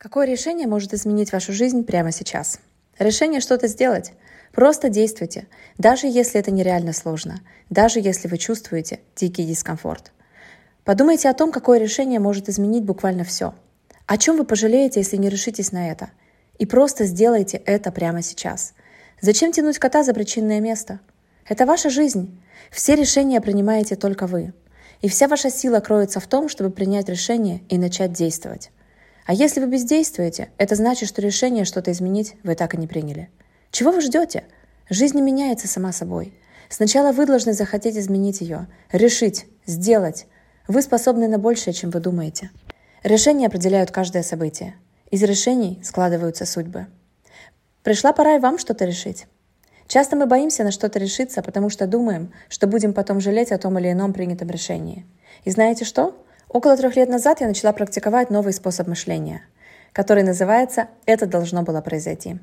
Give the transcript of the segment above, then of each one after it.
Какое решение может изменить вашу жизнь прямо сейчас? Решение что-то сделать. Просто действуйте, даже если это нереально сложно, даже если вы чувствуете дикий дискомфорт. Подумайте о том, какое решение может изменить буквально все. О чем вы пожалеете, если не решитесь на это? И просто сделайте это прямо сейчас. Зачем тянуть кота за причинное место? Это ваша жизнь. Все решения принимаете только вы. И вся ваша сила кроется в том, чтобы принять решение и начать действовать. А если вы бездействуете, это значит, что решение что-то изменить вы так и не приняли. Чего вы ждете? Жизнь меняется сама собой. Сначала вы должны захотеть изменить ее, решить, сделать. Вы способны на большее, чем вы думаете. Решения определяют каждое событие. Из решений складываются судьбы. Пришла пора и вам что-то решить. Часто мы боимся на что-то решиться, потому что думаем, что будем потом жалеть о том или ином принятом решении. И знаете что? Около трех лет назад я начала практиковать новый способ мышления, который называется «это должно было произойти».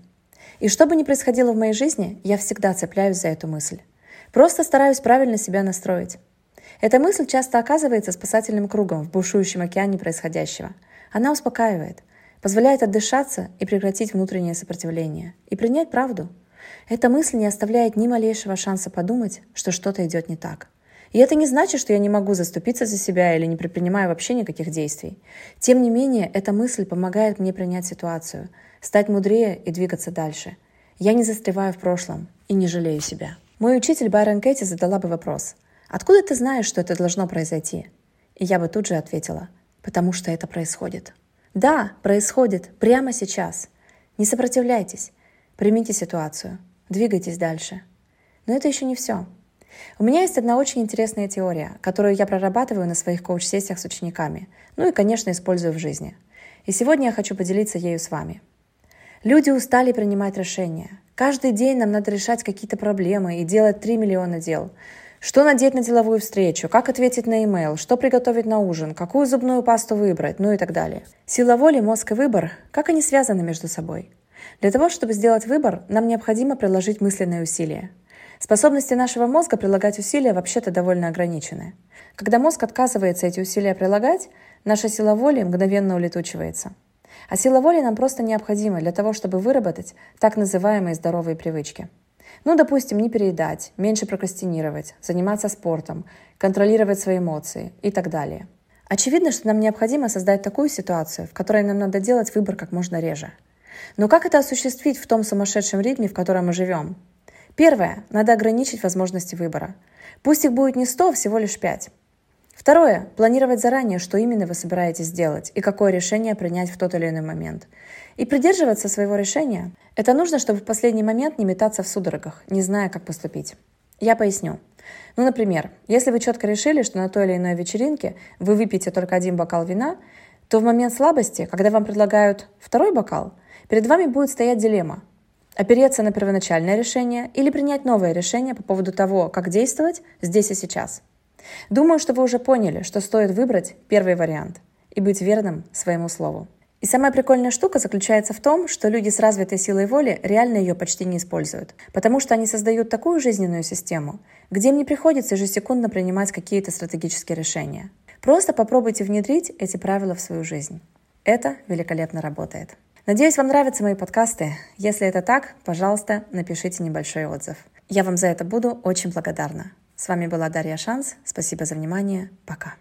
И что бы ни происходило в моей жизни, я всегда цепляюсь за эту мысль. Просто стараюсь правильно себя настроить. Эта мысль часто оказывается спасательным кругом в бушующем океане происходящего. Она успокаивает, позволяет отдышаться и прекратить внутреннее сопротивление, и принять правду. Эта мысль не оставляет ни малейшего шанса подумать, что что-то идет не так. И это не значит, что я не могу заступиться за себя или не предпринимаю вообще никаких действий. Тем не менее, эта мысль помогает мне принять ситуацию, стать мудрее и двигаться дальше. Я не застреваю в прошлом и не жалею себя. Мой учитель Байрон Кэти задала бы вопрос. «Откуда ты знаешь, что это должно произойти?» И я бы тут же ответила. «Потому что это происходит». Да, происходит прямо сейчас. Не сопротивляйтесь. Примите ситуацию. Двигайтесь дальше. Но это еще не все. У меня есть одна очень интересная теория, которую я прорабатываю на своих коуч-сессиях с учениками, ну и, конечно, использую в жизни. И сегодня я хочу поделиться ею с вами. Люди устали принимать решения. Каждый день нам надо решать какие-то проблемы и делать 3 миллиона дел. Что надеть на деловую встречу, как ответить на имейл, что приготовить на ужин, какую зубную пасту выбрать, ну и так далее. Сила воли, мозг и выбор, как они связаны между собой? Для того, чтобы сделать выбор, нам необходимо приложить мысленные усилия. Способности нашего мозга прилагать усилия вообще-то довольно ограничены. Когда мозг отказывается эти усилия прилагать, наша сила воли мгновенно улетучивается. А сила воли нам просто необходима для того, чтобы выработать так называемые здоровые привычки. Ну, допустим, не переедать, меньше прокрастинировать, заниматься спортом, контролировать свои эмоции и так далее. Очевидно, что нам необходимо создать такую ситуацию, в которой нам надо делать выбор как можно реже. Но как это осуществить в том сумасшедшем ритме, в котором мы живем? Первое. Надо ограничить возможности выбора. Пусть их будет не 100, а всего лишь 5. Второе. Планировать заранее, что именно вы собираетесь сделать и какое решение принять в тот или иной момент. И придерживаться своего решения. Это нужно, чтобы в последний момент не метаться в судорогах, не зная, как поступить. Я поясню. Ну, например, если вы четко решили, что на той или иной вечеринке вы выпьете только один бокал вина, то в момент слабости, когда вам предлагают второй бокал, перед вами будет стоять дилемма опереться на первоначальное решение или принять новое решение по поводу того, как действовать здесь и сейчас. Думаю, что вы уже поняли, что стоит выбрать первый вариант и быть верным своему слову. И самая прикольная штука заключается в том, что люди с развитой силой воли реально ее почти не используют, потому что они создают такую жизненную систему, где им не приходится ежесекундно принимать какие-то стратегические решения. Просто попробуйте внедрить эти правила в свою жизнь. Это великолепно работает. Надеюсь, вам нравятся мои подкасты. Если это так, пожалуйста, напишите небольшой отзыв. Я вам за это буду очень благодарна. С вами была Дарья Шанс. Спасибо за внимание. Пока.